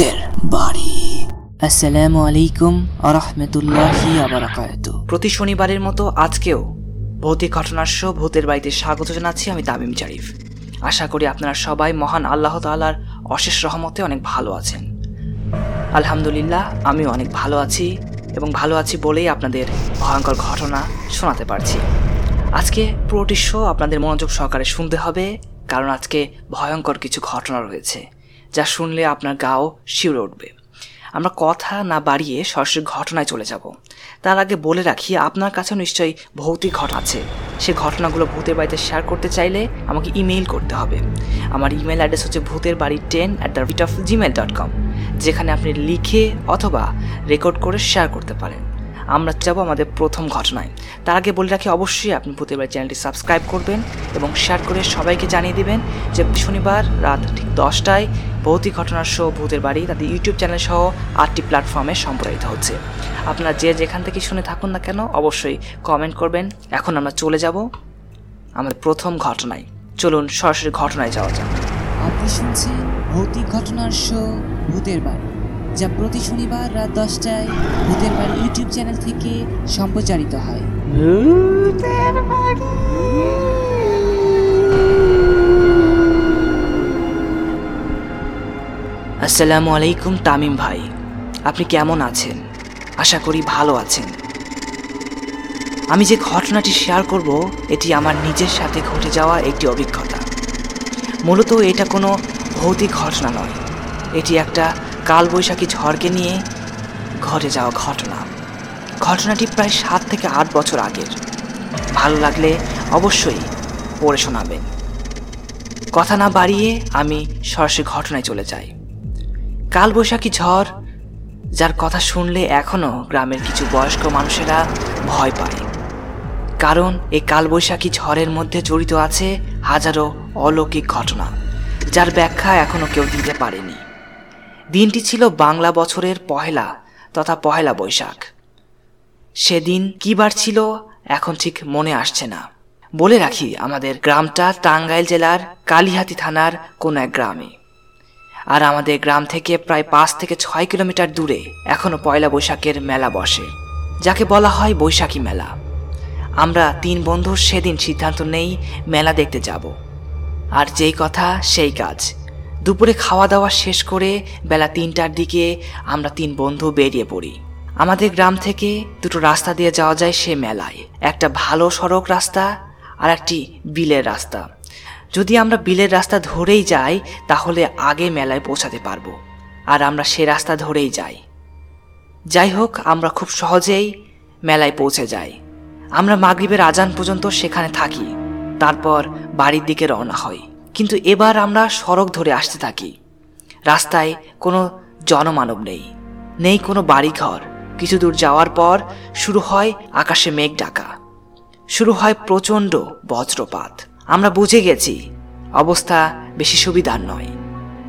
ভূতের বাড়ি। আসসালামু আলাইকুম আরহামতুল্লাহি আবরাকাত প্রতি শনিবারের মতো আজকেও ভৌতিক ঘটনার শো ভূতের বাড়িতে স্বাগত জানাচ্ছি আমি তামিম জারিফ। আশা করি আপনারা সবাই মহান আল্লাহ তাআলার অশেষ রহমতে অনেক ভালো আছেন। আলহামদুলিল্লাহ, আমিও অনেক ভালো আছি এবং ভালো আছি বলেই আপনাদের ভয়ঙ্কর ঘটনা শোনাতে পারছি। আজকে পুরোটি শো আপনাদের মনোযোগ সহকারে শুনতে হবে, কারণ আজকে ভয়ঙ্কর কিছু ঘটনা রয়েছে। যা শুনলে আপনার গাও শিউরে উঠবে। আমরা কথা না বাড়িয়ে সরাসরি ঘটনায় চলে যাব। তার আগে বলে রাখি, আপনার কাছেও নিশ্চয়ই ভৌতিক ঘটনা আছে। সে ঘটনাগুলো ভূতের বাড়িতে শেয়ার করতে চাইলে আমাকে ইমেইল করতে হবে। আমার ইমেল অ্যাড্রেস হচ্ছে ভূতের বাড়ি ten at the rate of Gmail dot com যেখানে আপনি লিখে অথবা রেকর্ড করে শেয়ার করতে পারেন। আমরা যাব আমাদের প্রথম ঘটনায়। তার আগে বলে রাখি, অবশ্যই আপনি বাড়ি চ্যানেলটি সাবস্ক্রাইব করবেন এবং শেয়ার করে সবাইকে জানিয়ে দিবেন যে শনিবার রাত ঠিক দশটায় ভৌতিক ঘটনার শো ভূতের বাড়ি তাদের ইউটিউব চ্যানেল সহ আটটি প্ল্যাটফর্মে সম্প্রচারিত হচ্ছে। আপনারা যে যেখান থেকে শুনে থাকুন না কেন, অবশ্যই কমেন্ট করবেন। এখন আমরা চলে যাব আমাদের প্রথম ঘটনায়। চলুন সরাসরি ঘটনায় যাওয়া যাক। আপনি শুনছেন ভৌতিক ঘটনার শো ভূতের বাড়ি। যা প্রতি শনিবার রাত দশটায় ভূতের বাড়ি ইউটিউব চ্যানেল থেকে সম্প্রচারিত হয়। আসসালামু আলাইকুম তামিম ভাই। আপনি কেমন আছেন? আশা করি ভালো আছেন। আমি যে ঘটনাটি শেয়ার করব এটি আমার নিজের সাথে ঘটে যাওয়া একটি অভিজ্ঞতা। মূলত এটা কোনো ভৌতিক ঘটনা নয়। এটি একটা কালবৈশাখী ঝড়কে নিয়ে ঘটে যাওয়া ঘটনা। ঘটনাটি প্রায় সাত থেকে আট বছর আগের। ভালো লাগলে অবশ্যই পড়ে শোনাবেন। কথা না বাড়িয়ে আমি সরাসরি ঘটনায় চলে যাই। কালবৈশাখী ঝড়, যার কথা শুনলে এখনও গ্রামের কিছু বয়স্ক মানুষেরা ভয় পায়। কারণ এই কালবৈশাখী ঝড়ের মধ্যে জড়িত আছে হাজারো অলৌকিক ঘটনা, যার ব্যাখ্যা এখনও কেউ দিতে পারেনি। দিনটি ছিল বাংলা বছরের পহেলা তথা পহেলা বৈশাখ। সেদিন কি বার ছিল এখন ঠিক মনে আসছে না। বলে রাখি, আমাদের গ্রামটা টাঙ্গাইল জেলার কালিহাতি থানার কোন এক গ্রামে। আর আমাদের গ্রাম থেকে প্রায় পাঁচ থেকে ছয় কিলোমিটার দূরে এখনও পয়লা বৈশাখের মেলা বসে, যাকে বলা হয় বৈশাখী মেলা। আমরা তিন বন্ধু সেদিন সিদ্ধান্ত নেই মেলা দেখতে যাব। আর যেই কথা, সেই কাজ। দুপুরে খাওয়া দাওয়া শেষ করে বেলা তিনটার দিকে আমরা তিন বন্ধু বেরিয়ে পড়ি। আমাদের গ্রাম থেকে দুটো রাস্তা দিয়ে যাওয়া যায় সে মেলায়। একটা ভালো সড়ক রাস্তা আর একটি বিলের রাস্তা। যদি আমরা বিলের রাস্তা ধরেই যাই, তাহলে আগে মেলায় পৌঁছাতে পারব। আর আমরা সে রাস্তা ধরেই যাই। যাই হোক, আমরা খুব সহজেই মেলায় পৌঁছে যাই। আমরা মাগরিবের আজান পর্যন্ত সেখানে থাকি। তারপর বাড়ির দিকে রওনা হই। কিন্তু এবার আমরা সড়ক ধরে আসতে থাকি। রাস্তায় কোনো জনমানব নেই। নেই কোনো বাড়িঘর। কিছু দূর যাওয়ার পর শুরু হয় আকাশে মেঘ ডাকা। শুরু হয় প্রচণ্ড বজ্রপাত। আমরা বুঝে গেছি, অবস্থা বেশি সুবিধার নয়।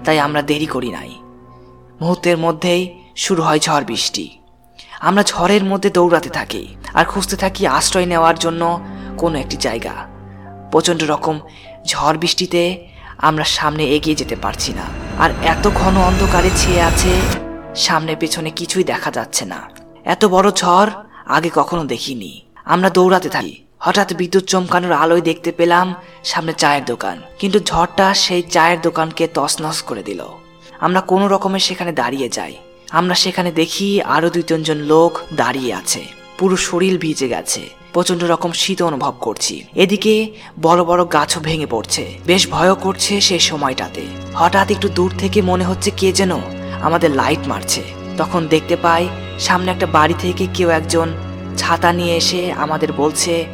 তাই আমরা দেরি করি নাই। মুহূর্তের মধ্যেই শুরু হয় ঝড় বৃষ্টি। আমরা ঝড়ের মধ্যে দৌড়াতে থাকি আর খুঁজতে থাকি আশ্রয় নেওয়ার জন্য কোনো একটি জায়গা। প্রচণ্ড রকম ঝড় বৃষ্টিতে আমরা সামনে এগিয়ে যেতে পারছি না। আর এত ঘন অন্ধকারে ছেয়ে আছে, সামনে পেছনে কিছুই দেখা যাচ্ছে না। এত বড় ঝড় আগে কখনো দেখিনি। আমরা দৌড়াতে থাকি। হঠাৎ বিদ্যুৎ চমকানোর আলোয় দেখতে পেলাম সামনে চায়ের দোকান। কিন্তু ঝড়টা সেই চায়ের দোকানকে তছনছ করে দিল। আমরা কোনো রকমে সেখানে দাঁড়িয়ে যাই। আমরা সেখানে দেখি আরও দুই তিনজন লোক দাঁড়িয়ে আছে। পুরো শরীর ভিজে গেছে। প্রচণ্ড রকম শীত অনুভব করছি। এদিকে বড় বড় গাছও ভেঙে পড়ছে। বেশ ভয় করছে সেই সময়টাতে। হঠাৎ একটু দূর থেকে মনে হচ্ছে কে যেন আমাদের লাইট মারছে। তখন দেখতে পাই সামনে একটা বাড়ি থেকে কেউ একজন ছাতা নিয়ে এসে আমাদের বলছে,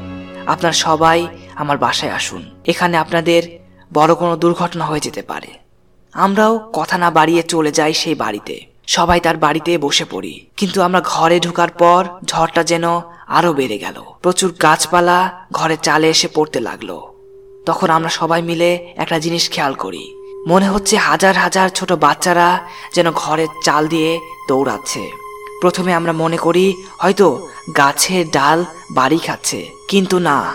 আপনার সবাই আমার বাসায় আসুন। এখানে আপনাদের বড় কোনো দুর্ঘটনা হয়ে যেতে পারে। আমরাও কথা না বাড়িয়ে চলে যাই সেই বাড়িতে। সবাই তার বাড়িতে বসে পড়ি। কিন্তু আমরা ঘরে ঢোকার পর ঝড়টা যেন আরও বেড়ে গেল। প্রচুর গাছপালা ঘরে চালে এসে পড়তে লাগল। তখন আমরা সবাই মিলে একটা জিনিস খেয়াল করি। মনে হচ্ছে হাজার হাজার ছোট বাচ্চারা যেন ঘরের চাল দিয়ে দৌড়াচ্ছে। প্রথমে আমরা মনে করি, হয়তো গাছের ডাল বাড়ি খাচ্ছে। কিন্তু না,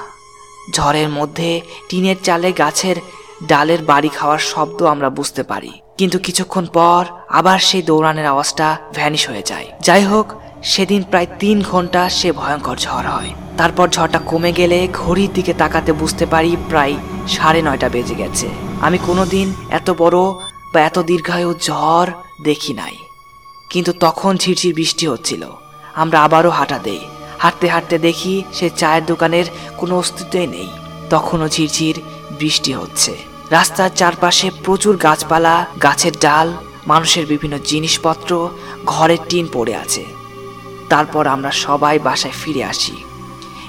ঝড়ের মধ্যে টিনের চালে গাছের ডালের বাড়ি খাওয়ার শব্দ আমরা বুঝতে পারি। কিন্তু কিছুক্ষণ পর আবার সেই দৌড়ানোর আওয়াজটা ভ্যানিশ হয়ে যায়। যাই হোক, সেদিন প্রায় তিন ঘণ্টা সে ভয়ঙ্কর ঝড় হয়। তারপর ঝড়টা কমে গেলে ঘড়ির দিকে তাকাতে বুঝতে পারি প্রায় সাড়ে নয়টা বেজে গেছে। আমি কোনোদিন এত বড় বা এত দীর্ঘায়ু ঝড় দেখি নাই। কিন্তু তখন ঝিরঝির বৃষ্টি হচ্ছিল। আমরা আবারও হাঁটা দেই। হাঁটতে হাঁটতে দেখি সে চায়ের দোকানের কোনো অস্তিত্বই নেই। তখনও ঝিরঝির বৃষ্টি হচ্ছে। রাস্তার চারপাশে প্রচুর গাছপালা, গাছের ডাল, মানুষের বিভিন্ন জিনিসপত্র, ঘরের টিন পড়ে আছে। তারপর আমরা সবাই বাসায় ফিরে আসি।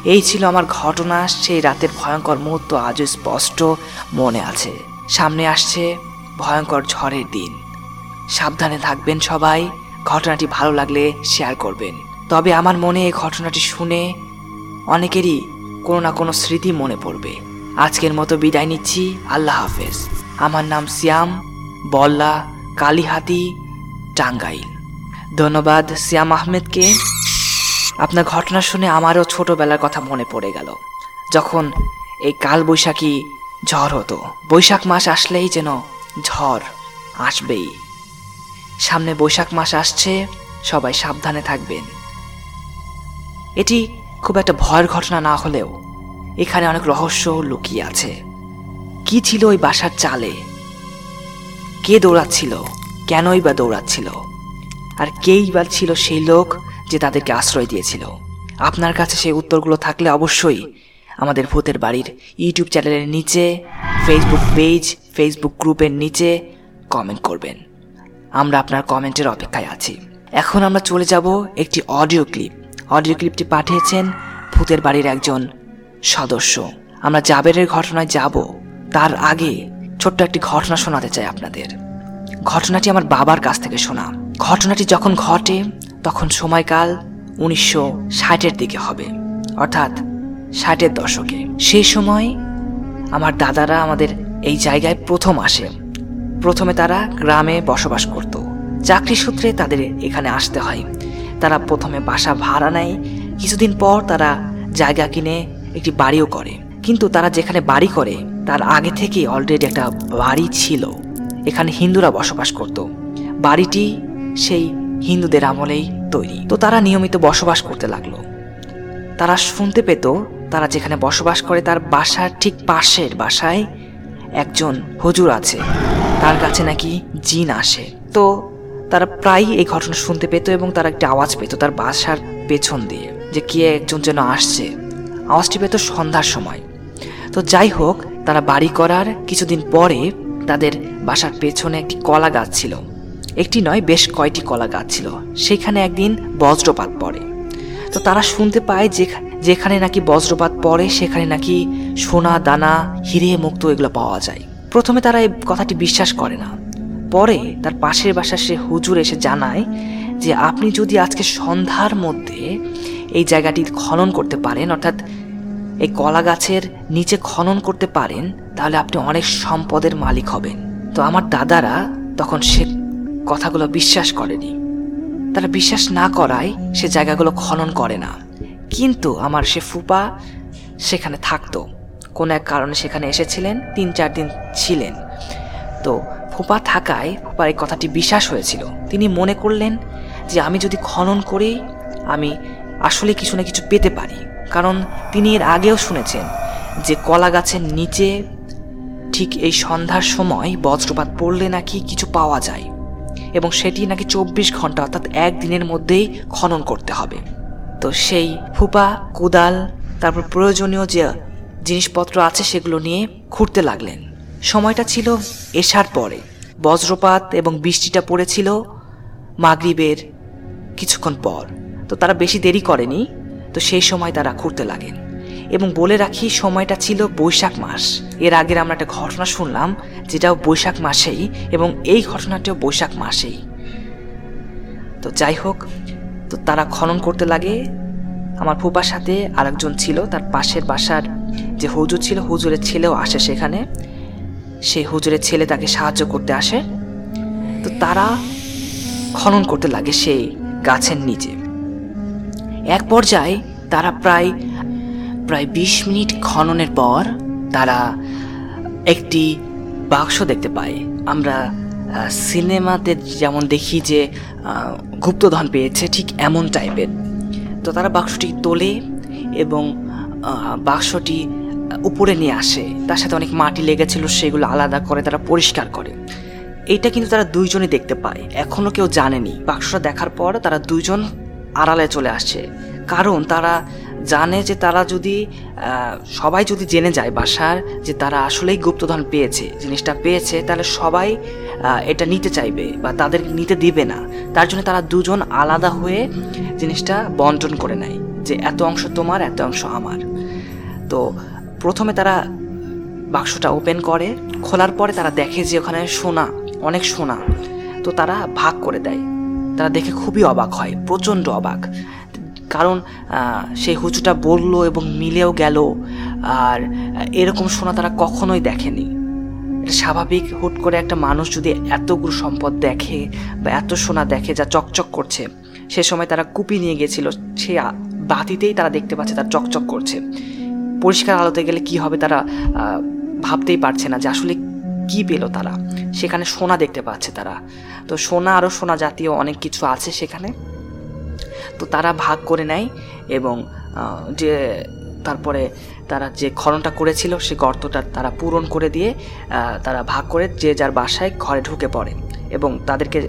এই ছিল আমার ঘটনা, সেই রাতের ভয়ঙ্কর মুহূর্ত আজও স্পষ্ট মনে আছে। সামনে আসছে ভয়ঙ্কর ঝড়ের দিন। সাবধানে থাকবেন সবাই, ঘটনাটি ভালো লাগলে শেয়ার করবেন। তবে আমার মনে এই ঘটনাটি শুনে অনেকেরই কোনো না কোনো স্মৃতি মনে পড়বে। আজকের মতো বিদায় নিচ্ছি। আল্লাহ হাফেজ। আমার নাম সিয়াম, বল্লা, কালীহাতি, টাঙ্গাইল। ধন্যবাদ সিয়াম আহমেদকে। আপনার ঘটনা শুনে আমারও ছোটবেলার কথা মনে পড়ে গেল। যখন এই কাল বৈশাখী ঝড় হতো। বৈশাখ মাস আসলেই যেন ঝড় আসবেই। সামনে বৈশাখ মাস আসছে, সবাই সাবধানে থাকবেন। এটি খুব একটা ভয়ের ঘটনা না হলেও এখানে অনেক রহস্য লুকিয়ে আছে। কি ছিল ওই বাসার চালে? কে দৌড়াচ্ছিল? কেনই বা দৌড়াচ্ছিল? আর কেই বা ছিল সেই লোক যে তাদেরকে আশ্রয় দিয়েছিল? আপনার কাছে সেই উত্তরগুলো থাকলে অবশ্যই আমাদের ভূতের বাড়ির ইউটিউব চ্যানেলের নিচে ফেসবুক পেজ ফেসবুক গ্রুপের নিচে কমেন্ট করবেন। আমরা আপনার কমেন্টের অপেক্ষায় আছি। এখন আমরা চলে যাব একটি অডিও ক্লিপ। অডিও ক্লিপটি পাঠিয়েছেন ভূতের বাড়ির একজন সদস্য। আমরা জাবেরের ঘটনায় যাব। তার আগে ছোট্ট একটি ঘটনা শোনাতে চাই আপনাদের। ঘটনাটি আমার বাবার কাছ থেকে শোনা। ঘটনাটি যখন ঘটে, তখন সময়কাল উনিশশো ষাটের দিকে হবে। অর্থাৎ ষাটের দশকে। সেই সময় আমার দাদারা আমাদের এই জায়গায় প্রথম আসে। প্রথমে তারা গ্রামে বসবাস করত। চাকরি সূত্রে তাদের এখানে আসতে হয়। তারা প্রথমে বাসা ভাড়া নেয়। কিছুদিন পর তারা জায়গা কিনে একটি বাড়িও করে। কিন্তু তারা যেখানে বাড়ি করে, তার আগে থেকে অলরেডি একটা বাড়ি ছিল। এখানে হিন্দুরা বসবাস করত। বাড়িটি সেই হিন্দুদের আমলেই তৈরি। তো তারা নিয়মিত বসবাস করতে লাগল। তারা শুনতে পেত, তারা যেখানে বসবাস করে, তার বাসার ঠিক পাশের বাসায় একজন হুজুর আছে। তার কাছে নাকি জিন আসে। তো তারা প্রায়ই এই ঘটনা শুনতে পেত এবং তারা একটা আওয়াজ পেত তার বাসার পেছন দিয়ে, যে কে একজন যেন আসছে। আওয়াজটি পেত সন্ধ্যার সময়। তো যাই হোক, তারা বাড়ি করার কিছুদিন পরে তাদের বাসার পেছনে একটি কলা গাছ ছিল। একটি নয়, বেশ কয়টি কলা গাছ ছিল। সেখানে একদিন বজ্রপাত পড়ে। তো তারা শুনতে পায় যে যেখানে নাকি বজ্রপাত পড়ে, সেখানে নাকি সোনা, দানা, হিরে, মুক্ত এগুলো পাওয়া যায়। প্রথমে তারা এই কথাটি বিশ্বাস করে না। পরে তার পাশের বাসা সে হুজুর এসে জানায় যে, আপনি যদি আজকে সন্ধ্যার মধ্যে এই জায়গাটি খনন করতে পারেন, অর্থাৎ এই কলা গাছের নিচে খনন করতে পারেন, তাহলে আপনি অনেক সম্পদের মালিক হবেন। তো আমার দাদারা তখন সে কথাগুলো বিশ্বাস করেনি। তারা বিশ্বাস না করায় সে জায়গাগুলো খনন করে না। কিন্তু আমার সে ফুপা সেখানে থাকতো। কোনো এক কারণে সেখানে এসেছিলেন, তিন চার দিন ছিলেন। তো ফুপা থাকায় ফুপার এই কথাটি বিশ্বাস হয়েছিল। তিনি মনে করলেন যে আমি যদি খনন করি, আমি আসলে কিছু না কিছু পেতে পারি। কারণ তিনি এর আগেও শুনেছেন যে কলা গাছের নিচে ঠিক এই সন্ধ্যার সময় বজ্রপাত পড়লে নাকি কিছু পাওয়া যায় এবং সেটি নাকি চব্বিশ ঘণ্টা অর্থাৎ একদিনের মধ্যেই খনন করতে হবে। তো সেই ফুপা, কোদাল, তারপর প্রয়োজনীয় যে জিনিসপত্র আছে সেগুলো নিয়ে খুঁড়তে লাগলেন। সময়টা ছিল এসার পরে। বজ্রপাত এবং বৃষ্টিটা পড়েছিল মাগরিবের কিছুক্ষণ পর। তো তারা বেশি দেরি করেনি, তো সেই সময় তারা ঘুরতে লাগেন। এবং বলে রাখি, সময়টা ছিল বৈশাখ মাস। এর আগের আমরা একটা ঘটনা শুনলাম, যেটাও বৈশাখ মাসেই, এবং এই ঘটনাটিও বৈশাখ মাসেই। তো যাই হোক, তো তারা খনন করতে লাগে। আমার ফুপার সাথে আরেকজন ছিল, তার পাশের বাসার যে হুজুর ছিল, হুজুরের ছেলেও আসে সেখানে। সেই হুজুরের ছেলে তাকে সাহায্য করতে আসে। তো তারা খনন করতে লাগে সেই গাছের নিচে। এক পর্যায়ে তারা প্রায় প্রায় বিশ মিনিট খননের পর তারা একটি বাক্স দেখতে পায়। আমরা সিনেমাতে যেমন দেখি যে গুপ্তধন পেয়েছে ঠিক এমন টাইপের। তো তারা বাক্সটি তোলে এবং বাক্সটি উপরে নিয়ে আসে। তার সাথে অনেক মাটি লেগেছিল সেগুলো আলাদা করে তারা পরিষ্কার করে। এইটা কিন্তু তারা দুইজনই দেখতে পায়। এখনও কেউ জানেনি। বাক্সটা দেখার পর তারা দুইজন আড়ালে চলে আসে কারণ তারা জানে যে তারা যদি সবাই যদি জেনে যায় বাসার যে তারা আসলেই গুপ্তধন পেয়েছে, জিনিসটা পেয়েছে, তাহলে সবাই এটা নিতে চাইবে বা তাদের নিতে দিবে না। তার জন্য তারা দুজন আলাদা হয়ে জিনিসটা বন্টন করে নেয় যে এত অংশ তোমার, এত অংশ আমার। তো প্রথমে তারা বাক্সটা ওপেন করে, খোলার পরে তারা দেখে যে ওখানে সোনা, অনেক সোনা। তো তারা ভাগ করে দেয়। তারা দেখে খুবই অবাক হয়, প্রচণ্ড অবাক। কারণ সেই হুচুটা বলল এবং মিলেও গেল, আর এরকম সোনা তারা কখনোই দেখেনি। এটা স্বাভাবিক, হুট করে একটা মানুষ যদি এতগুলো সম্পদ দেখে বা এত সোনা দেখে যা চকচক করছে, সে সময় তারা কুপি নিয়ে গেছিল, সে বাতিতেই তারা দেখতে পাচ্ছে তার চকচক করছে। পরিষ্কার আলোতে গেলে কি হবে তারা ভাবতেই পারছে না যে আসলে কি পেল তারা। সেখানে সোনা দেখতে পাচ্ছে তারা। তো সোনা আরও সোনা জাতীয় অনেক কিছু আছে সেখানে। তো তারা ভাগ করে নেয় এবং যে তারপরে তারা যে খননটা করেছিল সে গর্তটা তারা পূরণ করে দিয়ে তারা ভাগ করে যে যার বাসায় ঘরে ঢুকে পড়ে এবং তাদেরকে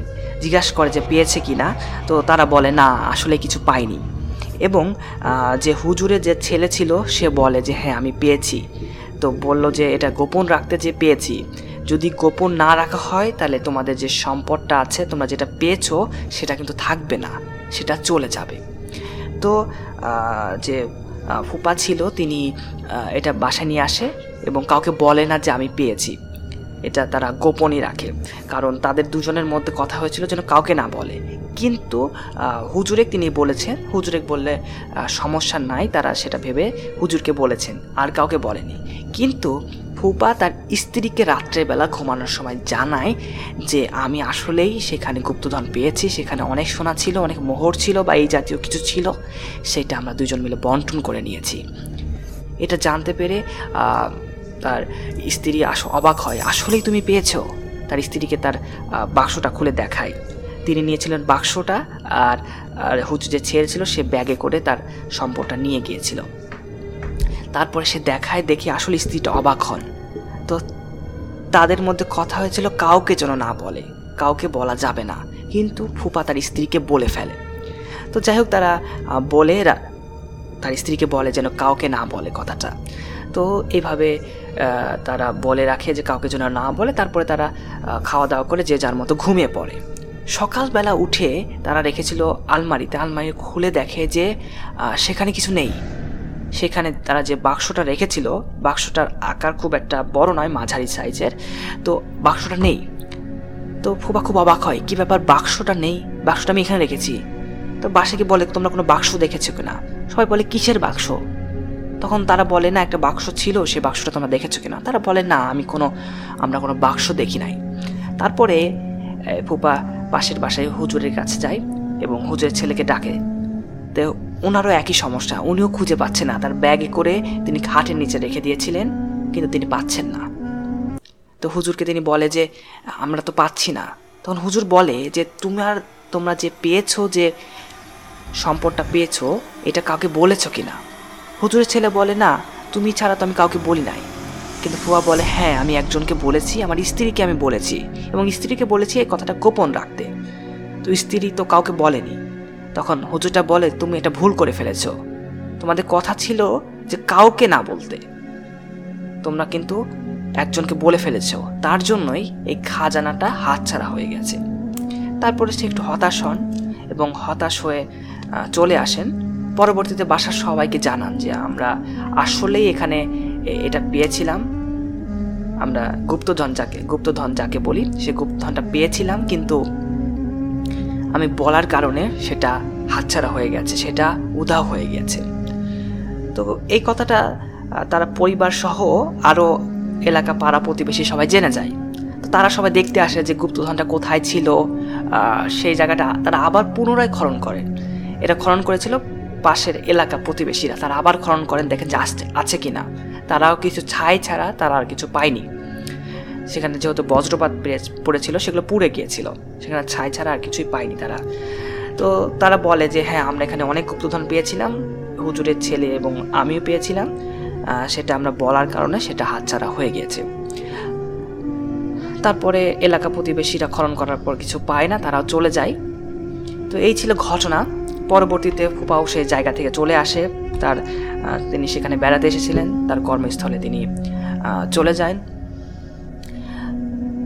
জিজ্ঞাসা করে যে পেয়েছে কি না। তো তারা বলে, না, আসলে কিছু পাইনি। এবং যে হুজুরে যে ছেলে ছিল সে বলে যে হ্যাঁ আমি পেয়েছি। তো বলল যে, এটা গোপন রাখতে যে পেয়েছি যদি গোপন না রাখা হয়, তাহলে তোমাদের যে সম্পদটা আছে, তোমরা যেটা পেয়েছ, সেটা কিন্তু থাকবে না, সেটা চলে যাবে। তো যে ফুপা ছিল, তিনি এটা বাসায় নিয়ে আসে এবং কাউকে বলে না যে আমি পেয়েছি। এটা তারা গোপনই রাখে, কারণ তাদের দুজনের মধ্যে কথা হয়েছিল যেন কাউকে না বলে। কিন্তু হুজুরেক তিনি বলেছেন, হুজুরেক বললে সমস্যা নাই, তারা সেটা ভেবে হুজুরকে বলেছেন, আর কাউকে বলেনি। কিন্তু ফুপা তার স্ত্রীকে রাত্রেবেলা ঘুমানোর সময় জানায় যে, আমি আসলেই সেখানে গুপ্তধন পেয়েছি, সেখানে অনেক সোনা ছিল, অনেক মোহর ছিল বা এই জাতীয় কিছু ছিল, সেটা আমরা দুজন মিলে বন্টন করে নিয়েছি। এটা জানতে পেরে তার স্ত্রী আস, অবাক হয়, আসলেই তুমি পেয়েছ? তার স্ত্রীকে তার বাক্সটা খুলে দেখায়। তিনি নিয়েছিলেন বাক্সটা, আর আর হুজু যে ছেড়ে ছিল, সে ব্যাগে করে তার সম্পদটা নিয়ে গিয়েছিল। তারপরে সে দেখায়, দেখে আসলে স্ত্রীটা অবাক হন। তো তাদের মধ্যে কথা হয়েছিল, কাউকে যেন না বলে, কাউকে বলা যাবে না, কিন্তু ফুপা তার স্ত্রীকে বলে ফেলে। তো যাই হোক, তারা বলে তার স্ত্রীকে বলে যেন কাউকে না বলে কথাটা। তো এইভাবে তারা বলে রাখে যে কাউকে যেন না বলে, তারপরে তারা খাওয়া দাওয়া করে যে যার মতো ঘুমিয়ে পড়ে। সকালবেলা উঠে তারা রেখেছিল আলমারিতে, আলমারি খুলে দেখে যে সেখানে কিছু নেই। সেখানে তারা যে বাক্সটা রেখেছিল, বাক্সটার আকার খুব একটা বড় নয়, মাঝারি সাইজের। তো বাক্সটা নেই। তো ফুবা খুব অবাক হয়, কি ব্যাপার, বাক্সটা নেই? বাক্সটা আমি এখানে রেখেছি। তো বাসাকে বলে, তোমরা কোনো বাক্স দেখেছ কিনা? সবাই বলে, কিসের বাক্স? তখন তারা বলে, না, একটা বাক্স ছিল, সে বাক্সটা তোমরা দেখেছ কিনা? তারা বলে, না, আমি কোনো, আমরা কোনো বাক্স দেখি নাই। তারপরে ফুপা পাশের বাসায় হুজুরের কাছে যায় এবং হুজুরের ছেলেকে ডাকে। তো ওনারও একই সমস্যা, উনিও খুঁজে পাচ্ছে না। তার ব্যাগে করে তিনি খাটের নিচে রেখে দিয়েছিলেন, কিন্তু তিনি পাচ্ছেন না। তো হুজুরকে তিনি বলে যে, আমরা তো পাচ্ছি না। তখন হুজুর বলে যে তুমি আর তোমরা যে পেয়েছ যে সম্পদটা পেয়েছ, এটা কাউকে বলেছ কিনা হুজুরের ছেলে বলে, না, তুমি ছাড়া তো আমি কাউকে বলি নাই। কিন্তু ফুয়া বলে হ্যাঁ আমি একজনকে বলেছি, আমার স্ত্রীকে আমি বলেছি এবং স্ত্রীকে বলেছি এই কথাটা গোপন রাখতে। তো স্ত্রী তো কাউকে বলেনি। তখন হুজুরটা বলে, তুমি এটা ভুল করে ফেলেছ। তোমাদের কথা ছিল যে কাউকে না বলতে। তোমরা কিন্তু একজনকে বলে ফেলেছো। তার জন্যই এই খাজানাটা হাতছাড়া হয়ে গেছে। তারপরে সে একটু হতাশ হন এবং হতাশ হয়ে চলে আসেন। পরবর্তীতে বাসার সবাইকে জানান যে, আমরা আসলেই এখানে এটা পেয়েছিলাম। আমরা গুপ্তধন যাকে গুপ্তধন যাকে বলি, সে গুপ্তধনটা পেয়েছিলাম, কিন্তু আমি বলার কারণে সেটা হাতছাড়া হয়ে গেছে, সেটা উধাও হয়ে গেছে। তো এই কথাটা তারা পরিবার সহ আরও এলাকা পাড়া প্রতিবেশী সবাই জেনে যায়। তো তারা সবাই দেখতে আসে যে গুপ্তধনটা কোথায় ছিল সেই জায়গাটা তারা আবার পুনরায় খনন করে। এটা খনন করেছিল পাশের এলাকা প্রতিবেশীরা। তারা আবার খনন করেন, দেখেন যে আসছে আছে কি না তারাও কিছু ছাই ছাড়া তারা আর কিছু পায়নি। সেখানে যেহেতু বজ্রপাত পড়েছিল, সেগুলো পুড়ে গিয়েছিল। সেখানে ছাই ছাড়া আর কিছুই পায়নি তারা। তো তারা বলে যে হ্যাঁ আমরা এখানে অনেক গুপ্তধন পেয়েছিলাম, হুজুরের ছেলে এবং আমিও পেয়েছিলাম। সেটা আমরা বলার কারণে সেটা হাতছাড়া হয়ে গিয়েছে। তারপরে এলাকা প্রতিবেশীরা খনন করার পর কিছু পায় না, তারাও চলে যায়। তো এই ছিল ঘটনা। পরবর্তীতে ফুপাও সেই জায়গা থেকে চলে আসে। তার তিনি সেখানে বেড়াতে এসেছিলেন। তার কর্মস্থলে তিনি চলে যান।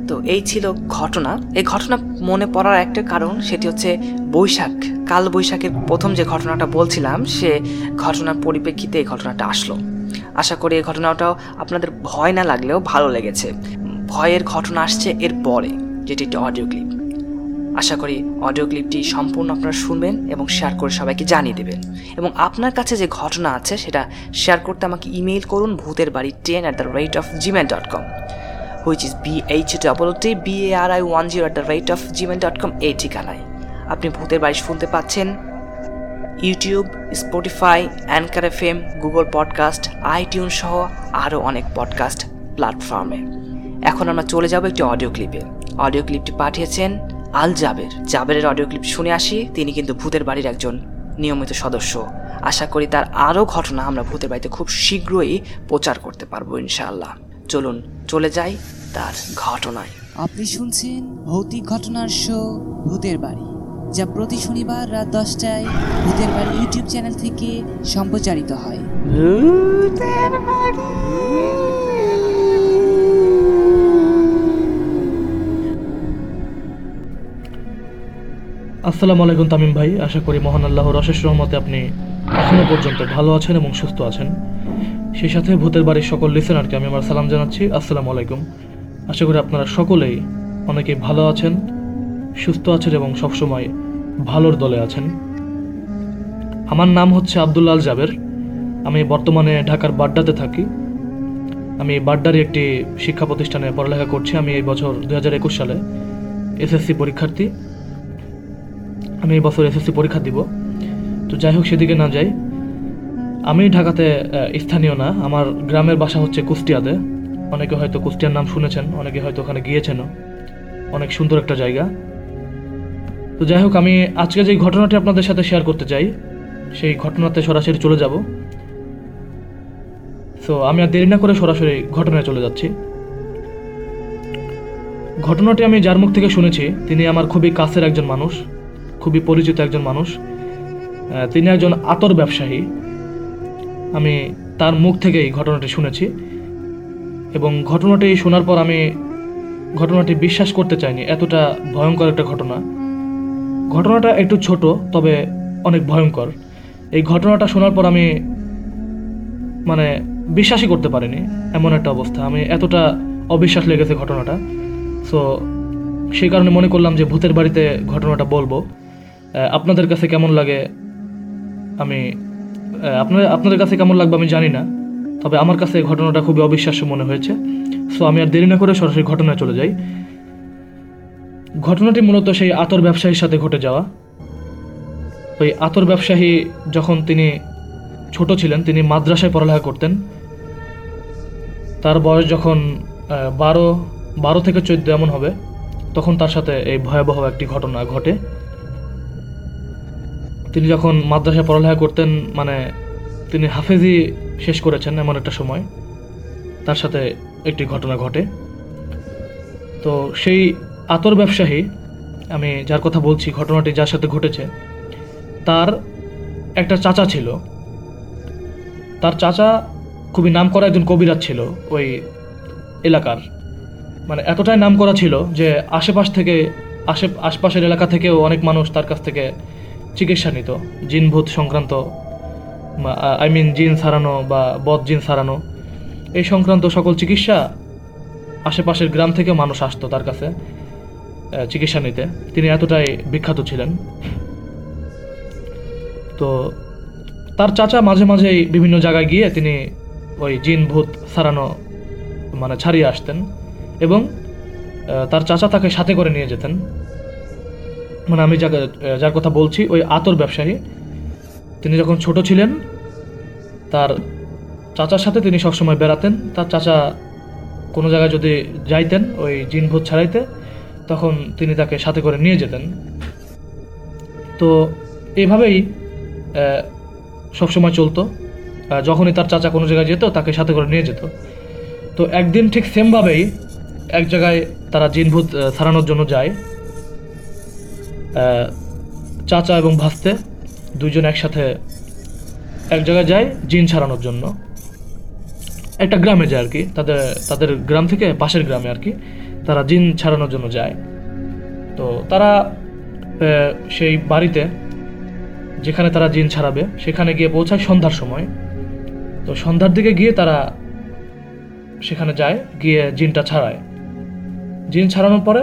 তো এই ছিল ঘটনা। এই ঘটনা মনে পড়ার একটা কারণ, সেটি হচ্ছে বৈশাখ। কাল বৈশাখের প্রথম যে ঘটনাটা বলছিলাম, সে ঘটনার পরিপ্রেক্ষিতে এই ঘটনাটা আসলো। আশা করি এই ঘটনাটাও আপনাদের ভয় না লাগলেও ভালো লেগেছে। ভয়ের ঘটনা আসছে এর পরে, যেটি একটি অডিও ক্লিপ। আশা করি অডিও ক্লিপটি সম্পূর্ণ আপনারা শুনবেন এবং শেয়ার করে সবাইকে জানিয়ে দেবেন। এবং আপনার কাছে যে ঘটনা আছে, সেটা শেয়ার করতে আমাকে ইমেল করুন, Bhooter Bari ten at the rate of Gmail dot com which is B H double T B A R I one zero at the rate of Gmail dot com এই ঠিকানায়। আপনি ভূতের বাড়ি শুনতে পাচ্ছেন YouTube Spotify Anchor F M Google podcast iTune সহ আরও অনেক পডকাস্ট প্ল্যাটফর্মে এখন আমরা চলে যাব একটি অডিও ক্লিপে অডিও ক্লিপটি পাঠিয়েছেন আল জাবের। জাবেরের অডিও ক্লিপ শুনে আসি, তিনি কিন্তু ভূতের বাড়ির একজন নিয়মিত সদস্য। আশা করি তার আরও ঘটনা আমরা ভূতের বাড়িতে খুব শীঘ্রই প্রচার করতে পারব ইনশাআল্লাহ। চলুন, চলে যাই তার ঘটনায়। আপনি শুনছেন ভৌতিক ঘটনার শো ভূতের বাড়ি যা প্রতি শনিবার রাত দশটায় ভূতের বাড়ি ইউটিউব চ্যানেল থেকে সম্প্রচারিত হয়। আসসালামু আলাইকুম তামিম ভাই আশা করি মহান আল্লাহর অশেষ রহমতে আপনি এখনও পর্যন্ত ভালো আছেন এবং সুস্থ আছেন। সেই সাথে ভূতের বাড়ির সকল লিসেনারকে আমি আমার সালাম জানাচ্ছি। আসসালামু আলাইকুম। আশা করি আপনারা সকলেই অনেকে ভালো আছেন, সুস্থ আছেন এবং সবসময় ভালোর দলে আছেন। আমার নাম হচ্ছে আবদুল্লাহ আল জাবের। আমি বর্তমানে ঢাকার বাড্ডাতে থাকি। আমি বাড্ডারই একটি শিক্ষা প্রতিষ্ঠানে পড়ালেখা করছি। আমি এই বছর দু একুশ সালে এসএসসি পরীক্ষার্থী। আমি এই বছর এসএসসি পরীক্ষা দিব। তো যাই হোক, সেদিকে না যাই। আমি ঢাকাতে স্থানীয় না। আমার গ্রামের বাসা হচ্ছে কুষ্টিয়াতে। অনেকে হয়তো কুষ্টিয়ার নাম শুনেছেন, অনেকে হয়তো ওখানে গিয়েছেনও। অনেক সুন্দর একটা জায়গা। তো যাই হোক, আমি আজকে যে ঘটনাটি আপনাদের সাথে শেয়ার করতে চাই, সেই ঘটনাতে সরাসরি চলে যাব। তো আমি আর দেরি না করে সরাসরি ঘটনায় চলে যাচ্ছি। ঘটনাটি আমি যার মুখ থেকে শুনেছি, তিনি আমার খুবই কাছের একজন মানুষ, খুবই পরিচিত একজন মানুষ। তিনি একজন আতর ব্যবসায়ী। আমি তার মুখ থেকেই ঘটনাটি শুনেছি। এবং ঘটনাটি শোনার পর আমি ঘটনাটি বিশ্বাস করতে চাইনি। এতটা ভয়ঙ্কর একটা ঘটনা। ঘটনাটা একটু ছোট তবে অনেক ভয়ঙ্কর। এই ঘটনাটা শোনার পর আমি মানে বিশ্বাসই করতে পারিনি এমন একটা অবস্থা। আমি এতটা অবিশ্বাস লেগেছে ঘটনাটা। সো সেই কারণে মনে করলাম যে ভূতের বাড়িতে ঘটনাটা বলব। আপনাদের কাছে কেমন লাগে আমি আহ, আপনাদের আপনাদের কাছে কেমন লাগবে আমি জানি না। তবে আমার কাছে এই ঘটনাটা খুবই অবিশ্বাস্য মনে হয়েছে। সো আমি আর দেরি না করে সরাসরি ঘটনায় চলে যাই। ঘটনাটি মূলত সেই আতর ব্যবসায়ীর সাথে ঘটে যাওয়া। ওই আতর ব্যবসায়ী যখন তিনি ছোট ছিলেন, তিনি মাদ্রাসায় পড়ালেখা করতেন। তার বয়স যখন বারো বারো থেকে চোদ্দ এমন হবে, তখন তার সাথে এই ভয়াবহ একটি ঘটনা ঘটে। তিনি যখন মাদ্রাসায় পড়ালেখা করতেন মানে তিনি হাফেজি শেষ করেছেন এমন একটা সময়। তার সাথে একটি ঘটনা ঘটে। তো সেই আতর ব্যবসায়ী, আমি যার কথা বলছি, ঘটনাটি যার সাথে ঘটেছে, তার একটা চাচা ছিল। তার চাচা খুবই নামকরা একজন কবিরাজ ছিল ওই এলাকার। মানে এতটাই নাম করা ছিল যে আশেপাশ থেকে, আশে, আশপাশের এলাকা থেকেও অনেক মানুষ তার কাছ থেকে চিকিৎসা নিত। জিন ভূত সংক্রান্ত আই মিন জিন সারানো বা বদ জিন সারানো, এই সংক্রান্ত সকল চিকিৎসা আশেপাশের গ্রাম থেকে মানুষ আসতো তার কাছে চিকিৎসা নিতে। তিনি এতটাই বিখ্যাত ছিলেন। তো তার চাচা মাঝে মাঝেই বিভিন্ন জায়গায় গিয়ে তিনি ওই জিন ভূত সারানো মানে ছাড়িয়ে আসতেন এবং তার চাচা তাকে সাথে করে নিয়ে যেতেন। মানে আমি যাকে যার কথা বলছি, ওই আতর ব্যবসায়ী। তিনি যখন ছোট ছিলেন তার চাচার সাথে তিনি সবসময় বেড়াতেন। তার চাচা কোনো জায়গায় যদি যাইতেন, ওই জিন ভূত ছাড়াইতে, তখন তিনি তাকে সাথে করে নিয়ে যেতেন। তো এইভাবেই সবসময় চলতো। যখনই তার চাচা কোনো জায়গায় যেত, তাকে সাথে করে নিয়ে যেত। তো একদিন ঠিক সেমভাবেই এক জায়গায় তারা জিনভূত ছাড়ানোর জন্য যায়। চাচা এবং ভাস্তে দুইজন একসাথে এক জায়গায় যায় জিন ছাড়ানোর জন্য। একটা গ্রামে যায় আর কি, তাদের তাদের গ্রাম থেকে পাশের গ্রামে আর কি, তারা জিন ছাড়ানোর জন্য যায়। তো তারা সেই বাড়িতে, যেখানে তারা জিন ছাড়াবে, সেখানে গিয়ে পৌঁছায় সন্ধ্যার সময়। তো সন্ধ্যার দিকে গিয়ে তারা সেখানে যায়, গিয়ে জিনটা ছাড়ায়। জিন ছাড়ানোর পরে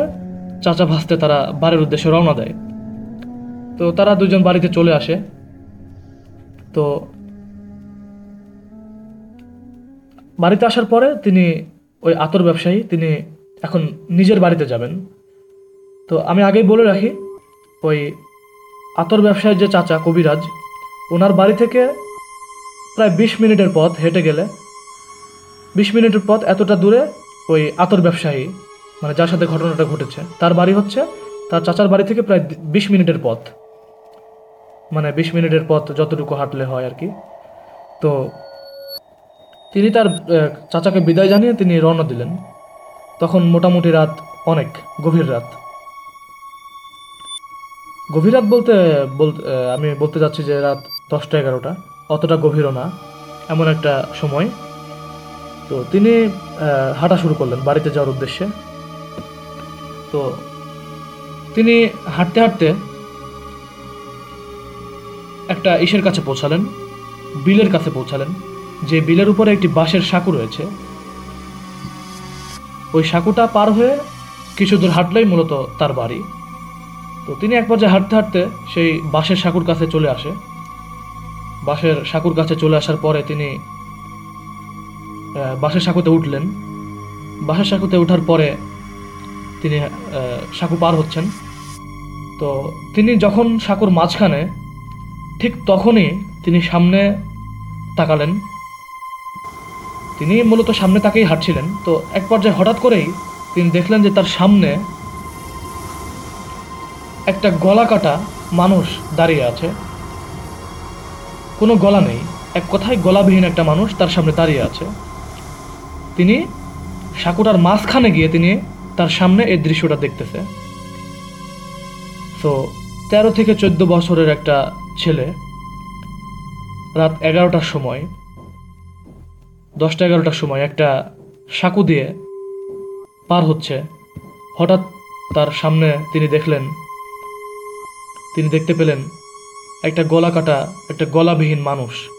চাচা ভাসতে তারা বাড়ির উদ্দেশ্যে রওনা দেয়। তো তারা দুজন বাড়িতে চলে আসে। তো বাড়িতে আসার পরে তিনি ওই আতর ব্যবসায়ী, তিনি এখন নিজের বাড়িতে যাবেন। তো আমি আগেই বলে রাখি, ওই আতর ব্যবসায়ীর যে চাচা কবিরাজ, ওনার বাড়ি থেকে প্রায় বিশ মিনিটের পথ হেঁটে গেলে, বিশ মিনিটের পথ এতটা দূরে ওই আতর ব্যবসায়ী মানে যার সাথে ঘটনাটা ঘটেছে, তার বাড়ি হচ্ছে, তার চাচার বাড়ি থেকে প্রায় বিশ মিনিটের পথ। মানে বিশ মিনিটের পথ যতটুকু হাঁটলে হয় আর কি। তো তিনি তার চাচাকে বিদায় জানিয়ে তিনি রওনা দিলেন। তখন মোটামুটি রাত অনেক, গভীর রাত। গভীর রাত বলতে আমি বলতে চাচ্ছি যে রাত দশটা এগারোটা। অতটা গভীরও না, এমন একটা সময়। তো তিনি হাঁটা শুরু করলেন বাড়িতে যাওয়ার উদ্দেশ্যে। তো তিনি হাঁটতে হাঁটতে একটা ইসের কাছে পৌঁছালেন, বিলের কাছে পৌঁছালেন। যে বিলের উপরে একটি বাঁশের সাঁকু রয়েছে। ওই সাঁকুটা পার হয়ে কিছু দূর হাঁটলেই মূলত তার বাড়ি। তো তিনি এক পর্যায়ে হাঁটতে হাঁটতে সেই বাঁশের সাঁকুর কাছে চলে আসে। বাঁশের সাঁকুর কাছে চলে আসার পরে তিনি বাঁশের সাঁকুতে উঠলেন। বাঁশের সাঁকুতে ওঠার পরে তিনি সাঁকু পার হচ্ছেন। তো তিনি যখন সাঁকুর মাঝখানে, ঠিক তখনই তিনি সামনে তাকালেন। তিনি মূলত সামনে তাকেই হাঁটছিলেন। তো এক পর্যায়ে হঠাৎ করেই তিনি দেখলেন যে তার সামনে একটা গলা কাটা মানুষ দাঁড়িয়ে আছে। কোনো গলা নেই, এক কথায় গলাবিহীন একটা মানুষ তার সামনে দাঁড়িয়ে আছে। তিনি সাঁকুটার মাঝখানে গিয়ে তিনি তার সামনে এই দৃশ্যটা দেখতেছে। তো তেরো থেকে চোদ্দ বছরের একটা ছেলে, রাত এগারোটার সময় দশটা এগারোটার সময় একটা সাঁকু দিয়ে পার হচ্ছে। হঠাৎ তার সামনে তিনি দেখলেন, তিনি দেখতে পেলেন একটা গলা কাটা, একটা গলাবিহীন মানুষ।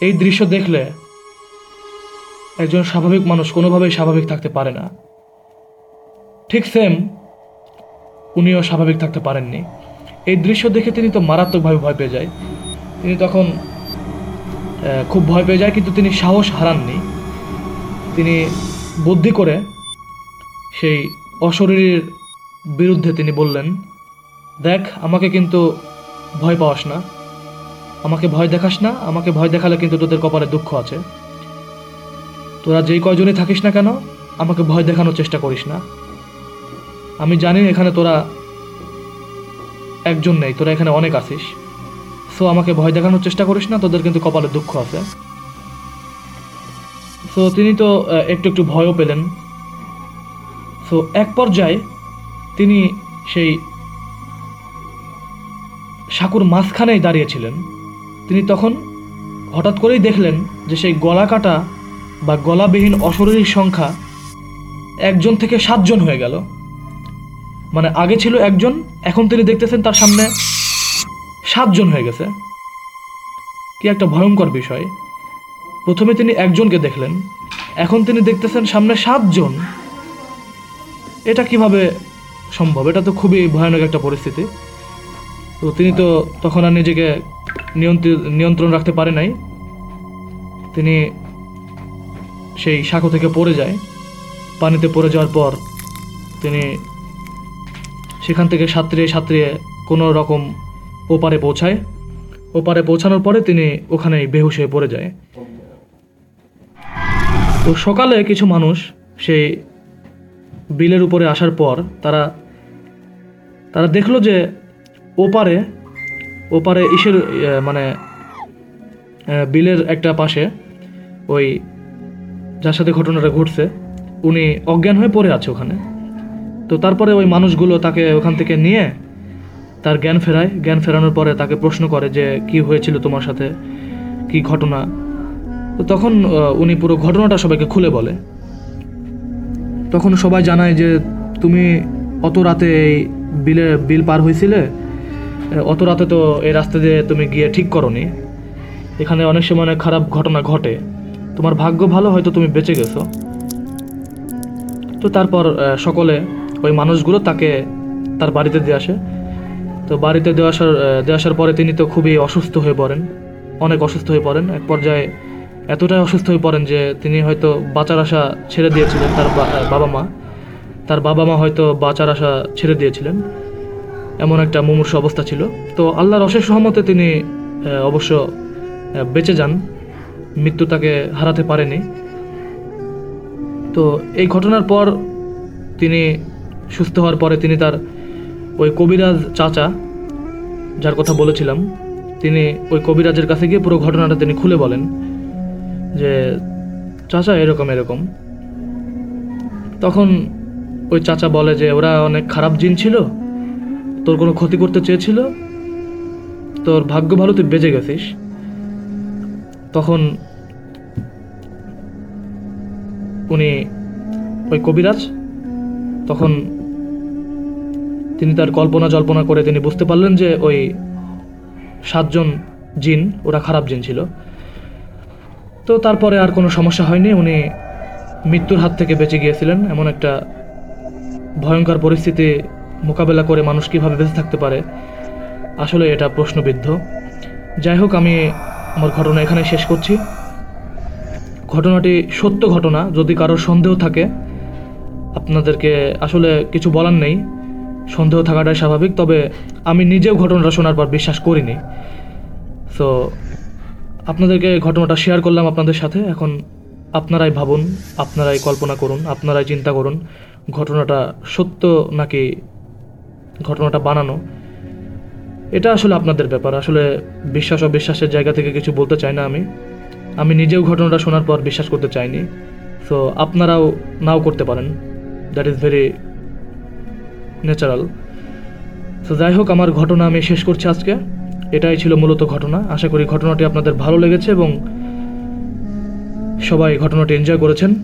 এই দৃশ্য দেখলে একজন স্বাভাবিক মানুষ কোনোভাবেই স্বাভাবিক থাকতে পারে না। ঠিক সেম উনিও স্বাভাবিক থাকতে পারেননি। এই দৃশ্য দেখে তিনি তো মারাত্মকভাবে ভয় পেয়ে যায়। তিনি তখন খুব ভয় পেয়ে যায়, কিন্তু তিনি সাহস হারাননি। তিনি বুদ্ধি করে সেই অশরীরীর বিরুদ্ধে তিনি বললেন, দেখ, আমাকে কিন্তু ভয় পাওয়াস না। আমাকে ভয় দেখাস না, আমাকে ভয় দেখালে কিন্তু তোদের কপালে দুঃখ আছে। তোরা যেই কয়জনই থাকিস না কেন, আমাকে ভয় দেখানোর চেষ্টা করিস না। আমি জানি এখানে তোরা একজন নেই, তোরা এখানে অনেক আছিস। সো আমাকে ভয় দেখানোর চেষ্টা করিস না, তোদের কিন্তু কপালে দুঃখ আছে। সো তিনি তো একটু একটু ভয়ও পেলেন। সো এক পর্যায়ে তিনি সেই সাঁকুর মাঝখানেই দাঁড়িয়েছিলেন। তিনি তখন হঠাৎ করেই দেখলেন যে সেই গলা কাটা বা গলাবিহীন অশরীরীর সংখ্যা একজন থেকে সাতজন হয়ে গেল। মানে আগে ছিল একজন, এখন তিনি দেখতেছেন তার সামনে সাতজন হয়ে গেছে। কি একটা ভয়ঙ্কর বিষয়। প্রথমে তিনি একজনকে দেখলেন, এখন তিনি দেখতেছেন সামনে সাতজন। এটা কীভাবে সম্ভব? এটা তো খুবই ভয়ানক একটা পরিস্থিতি। তো তিনি তো তখন আর নিজেকে নিয়ন্ত্রণ রাখতে পারে নাই। তিনি সেই সাঁকো থেকে পড়ে যায়। পানিতে পড়ে যাওয়ার পর তিনি সেখান থেকে সাঁতরিয়ে সাঁতরিয়ে কোনো রকম ওপারে পৌঁছায়। ওপারে পৌঁছানোর পরে তিনি ওখানেই বেহুশ হয়ে পড়ে যায়। তো সকালে কিছু মানুষ সেই বিলের উপরে আসার পর তারা তারা দেখল যে ওপারে ওপারে ইসের মানে বিলের একটা পাশে ওই যার সাথে ঘটনাটা ঘটছে, উনি অজ্ঞান হয়ে পড়ে আছে ওখানে। তো তারপরে ওই মানুষগুলো তাকে ওখান থেকে নিয়ে তার জ্ঞান ফেরায়। জ্ঞান ফেরানোর পরে তাকে প্রশ্ন করে যে, কি হয়েছিল তোমার সাথে? কি ঘটনা? তো তখন উনি পুরো ঘটনাটা সবাইকে খুলে বলে। তখন সবাই জানায় যে, তুমি অত রাতে এই বিলে, বিল পার হয়েছিলে অত রাতে তো এই রাস্তা দিয়ে তুমি গিয়ে ঠিক করনি। এখানে অনেক সময় অনেক খারাপ ঘটনা ঘটে। তোমার ভাগ্য ভালো, হয়তো তুমি বেঁচে গেছো। তো তারপর সকলে ওই মানুষগুলো তাকে তার বাড়িতে দিয়ে আসে। তো বাড়িতে দেওয়া আহ, আসার পরে তিনি তো খুবই অসুস্থ হয়ে পড়েন অনেক অসুস্থ হয়ে পড়েন এক পর্যায়ে এতটাই অসুস্থ হয়ে পড়েন যে তিনি হয়তো বাঁচার আশা ছেড়ে দিয়েছিলেন তার বাবা মা। তার বাবা মা হয়তো বাঁচার আশা ছেড়ে দিয়েছিলেন। এমন একটা মুমূর্ষ অবস্থা ছিল। তো আল্লাহর অশেষ সহমতে তিনি অবশ্য বেঁচে যান। মৃত্যু তাকে হারাতে পারেনি। তো এই ঘটনার পর তিনি সুস্থ হওয়ার পরে তিনি তার ওই কবিরাজ চাচা, যার কথা বলেছিলাম, তিনি ওই কবিরাজের কাছে গিয়ে পুরো ঘটনাটা তিনি খুলে বলেন যে, চাচা, এরকম এরকম। তখন ওই চাচা বলে যে, ওরা অনেক খারাপ জিন ছিল, তোর কোনো ক্ষতি করতে চেয়েছিল, তোর ভাগ্য ভালো, তুই বেঁচে গেছিস। তখন উনি ওই কবিরাজ তখন তিনি তার কল্পনা জল্পনা করে তিনি বুঝতে পারলেন যে ওই সাতজন জিন, ওরা খারাপ জিন ছিল। তো তারপরে আর কোনো সমস্যা হয়নি। উনি মৃত্যুর হাত থেকে বেঁচে গিয়েছিলেন। এমন একটা ভয়ঙ্কর পরিস্থিতি মোকাবেলা করে মানুষ কীভাবে বেঁচে থাকতে পারে, আসলে এটা প্রশ্নবিদ্ধ। যাই হোক, আমি আমার ঘটনা এখানে শেষ করছি। ঘটনাটি সত্য ঘটনা। যদি কারোর সন্দেহ থাকে, আপনাদেরকে আসলে কিছু বলার নেই। সন্দেহ থাকাটাই স্বাভাবিক, তবে আমি নিজেও ঘটনাটা শোনার পর বিশ্বাস করিনি। সো আপনাদেরকে ঘটনাটা শেয়ার করলাম আপনাদের সাথে। এখন আপনারাই ভাবুন, আপনারাই কল্পনা করুন, আপনারাই চিন্তা করুন, ঘটনাটা সত্য নাকি ঘটনাটা বানানো। এটা আসলে আপনাদের ব্যাপার। আসলে বিশ্বাস অবিশ্বাসের জায়গা থেকে কিছু বলতে চাই না আমি। আমি নিজেও ঘটনাটা শোনার পর বিশ্বাস করতে চাইনি। সো আপনারাও নাও করতে পারেন। That is very natural. তো যাই হোক, আমার ঘটনা আমি শেষ করছি আজকে। এটাই ছিল মূলত ঘটনা। আশা করি ঘটনাটি আপনাদের ভালো লেগেছে এবং সবাই ঘটনাটি এনজয় করেছেন।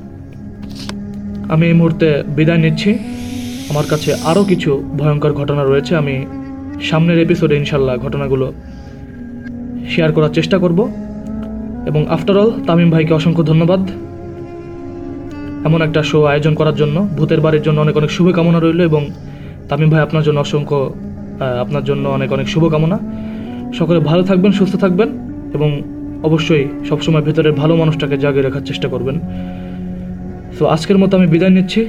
আমি এই মুহূর্তে বিদায় নিচ্ছি। আমার কাছে আরও কিছু ভয়ঙ্কর ঘটনা রয়েছে। আমি সামনের এপিসোডে ইনশাল্লাহ ঘটনাগুলো শেয়ার করার চেষ্টা করব। এবং আফটার অল তামিম ভাইকে অসংখ্য ধন্যবাদ। এমন একটা শো আয়োজন করার জন্য, ভূতের বাড়ির জন্য অনেক অনেক শুভকামনা রইল এবং তামিম ভাই, আপনার জন্য অসংখ্য আপনার জন্য অনেক অনেক শুভকামনা। সকলে ভালো থাকবেন, সুস্থ থাকবেন এবং অবশ্যই সবসময় ভেতরের ভালো মানুষটাকে জাগিয়ে রাখার চেষ্টা করবেন। তো আজকের মতো আমি বিদায় নিচ্ছি।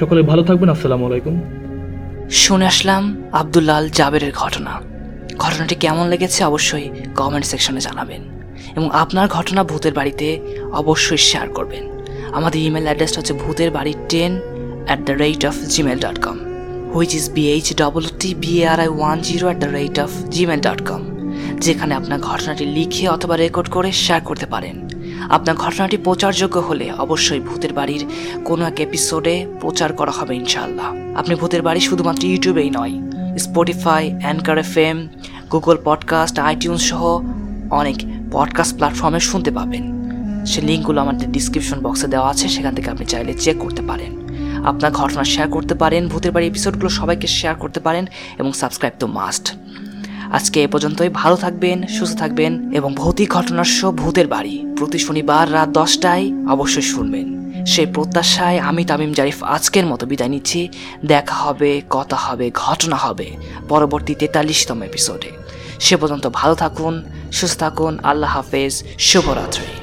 সকলে ভালো থাকবেন, আসসালামু আলাইকুম। শুনে আসলাম আব্দুল্লাল জাবেরের ঘটনা। ঘটনাটি কেমন লেগেছে অবশ্যই কমেন্ট সেকশনে জানাবেন। এবং আপনার ঘটনা ভূতের বাড়িতে অবশ্যই শেয়ার করবেন। আমাদের ইমেল অ্যাড্রেসটা হচ্ছে Bhooter Bari ten at the rate of Gmail dot com which is B H double T B A R I one zero at the rate of Gmail dot com যেখানে আপনার ঘটনাটি লিখে অথবা record করে share করতে পারেন। আপনার ঘটনাটি প্রচারযোগ্য হলে অবশ্যই ভূতের বাড়ির কোনো এক এপিসোডে প্রচার করা হবে ইনশাআল্লাহ। আপনি ভূতের বাড়ি শুধুমাত্র ইউটিউবেই নয় Spotify Anchor F M Google podcast iTunes সহ অনেক পডকাস্ট প্ল্যাটফর্মে শুনতে পাবেন। সে লিঙ্কগুলো আমাদের ডিসক্রিপশন বক্সে দেওয়া আছে, সেখান থেকে আপনি চাইলে চেক করতে পারেন। আপনার ঘটনা শেয়ার করতে পারেন, ভূতের বাড়ি এপিসোডগুলো সবাইকে শেয়ার করতে পারেন এবং সাবস্ক্রাইব তো মাস্ট আজকে এ পর্যন্তই, ভালো থাকবেন, সুস্থ থাকবেন এবং ভৌতিক ঘটনার শো ভূতের বাড়ি। প্রতি শনিবার রাত দশটায় অবশ্যই শুনবেন। সেই প্রত্যাশায় আমি তামিম জারিফ আজকের মতো বিদায় নিচ্ছি। দেখা হবে, কথা হবে, ঘটনা হবে পরবর্তী তেতাল্লিশতম এপিসোডে সে পর্যন্ত ভালো থাকুন, সুস্থ থাকুন, আল্লাহ হাফেজ, শুভরাত্রি।